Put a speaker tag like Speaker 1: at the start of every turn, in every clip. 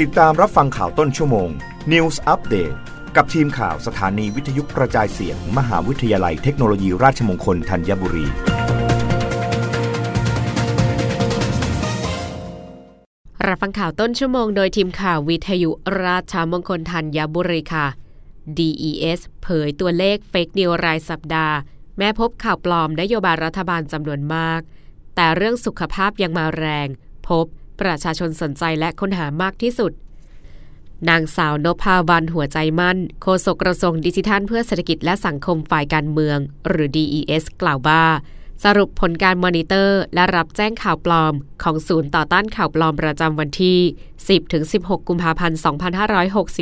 Speaker 1: ติดตามรับฟังข่าวต้นชั่วโมง News Update กับทีมข่าวสถานีวิทยุกระจายเสียง มหาวิทยาลัยเทคโนโลยีราชมงคลธัญบุรี
Speaker 2: รับฟังข่าวต้นชั่วโมงโดยทีมข่าววิทยุราชมงคลธัญบุรีค่ะ DES เผยตัวเลขเฟกนิวรายสัปดาห์ แม้พบข่าวปลอมนโยบายรัฐบาลจำนวนมาก แต่เรื่องสุขภาพยังมาแรง พบ ประชาชนสนใจและค้นหามากที่สุด นางสาวนพาวันหัวใจมั่น โฆษกกระทรวงดิจิทัลเพื่อเศรษฐกิจและสังคมฝ่ายการเมือง หรือ DES กล่าวว่า สรุปผลการมอนิเตอร์และรับแจ้งข่าวปลอม ของศูนย์ต่อต้านข่าวปลอมประจำวันที่ 10-16 กุมภาพันธ์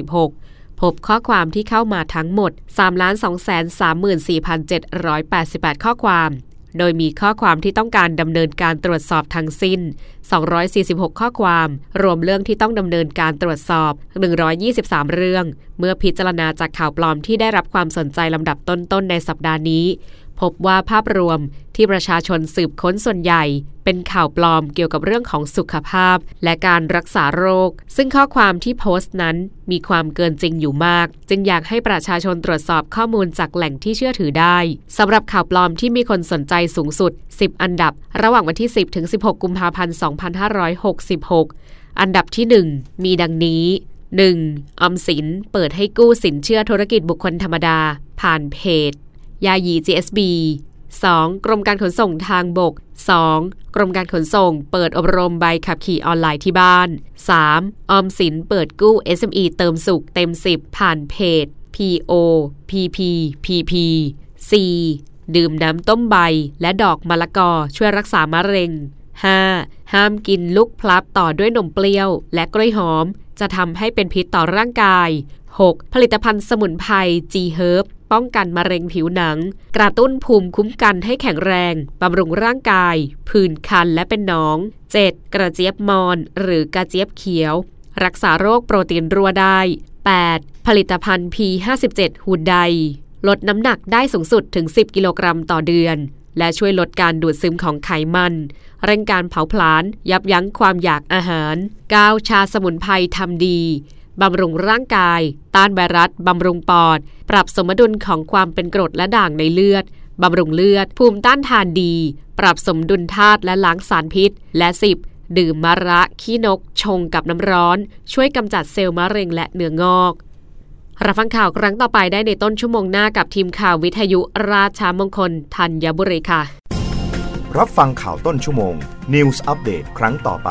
Speaker 2: 2566พบข้อความที่เข้ามาทั้งหมด 3,234,788 ข้อความ โดยมีข้อความที่ต้องการดำเนินการตรวจสอบทั้งสิ้น 246 ข้อความ รวมเรื่องที่ต้องดำเนินการตรวจสอบ 123 เรื่อง เมื่อพิจารณาจากข่าวปลอมที่ได้รับความสนใจลำดับต้นๆในสัปดาห์นี้ พบว่าภาพรวมที่ประชาชนสืบค้นส่วนใหญ่ เป็นข่าวปลอมเกี่ยวกับเรื่องของสุขภาพ และการรักษาโรค ซึ่งข้อความที่โพสต์นั้นมีความเกินจริงอยู่มาก จึงอยากให้ประชาชนตรวจสอบข้อมูลจากแหล่งที่เชื่อถือได้สำหรับข่าวปลอมที่มีคนสนใจสูงสุด 10 อันดับ ระหว่างวันที่ 10 ถึง 16 กุมภาพันธ์ 2566 อันดับที่ 1 มีดังนี้ 1. อมสินเปิดให้กู้สินเชื่อธุรกิจบุคคลธรรมดา ผ่านเพจ ยาหยี GSB 2. กรมการขนส่งทางบก 2. กรมการขนส่ง เปิดอบรมใบขับขี่ออนไลน์ที่บ้าน 3. ออมสินเปิดกู้ SME เติมสุขเต็ม 10 ผ่านเพจ PO PP PP 4. ดื่มน้ำต้มใบและดอกมะละกอช่วยรักษามะเร็ง 5. ห้ามกินลูกพลับต่อด้วยนมเปรี้ยว และกล้วยหอม จะทำให้เป็นพิษต่อร่างกาย 6. ผลิตภัณฑ์สมุนไพร G Herb ป้องกันมะเร็งผิวหนัง กระตุ้นภูมิคุ้มกันให้แข็งแรง บำรุงร่างกาย ผื่นคันและเป็นหนอง 7. กระเจี๊ยบมอน หรือกระเจี๊ยบเขียว รักษาโรคโปรตีนรัวได้ 8. ผลิตภัณฑ์ P57 หูดไดลดน้ำหนักได้สูงสุดถึง 10 กิโลกรัมต่อเดือน และช่วยลดการดูดซึมของไขมัน เร่งการเผาผลาญยับยั้งความอยากอาหาร 9. ชาสมุนไพรทำดี บำรุงร่างกาย ต้านไวรัส บำรุงปอด ปรับสมดุลของความเป็นกรดและด่างในเลือด บำรุงเลือด ภูมิต้านทานดี ปรับสมดุลธาตุและล้างสารพิษ และ 10. ดื่มมะระ ขี้นก ชงกับน้ำร้อน ช่วยกำจัดเซลล์มะเร็งและเนื้องอกรับฟังข่าวครั้งต่อไปได้ในต้นชั่วโมงหน้ากับทีมข่าววิทยุราชามงคลธัญบุรีค่ะ
Speaker 1: รับฟังข่าวต้นชั่วโมง News อัปเดตครั้งต่อไป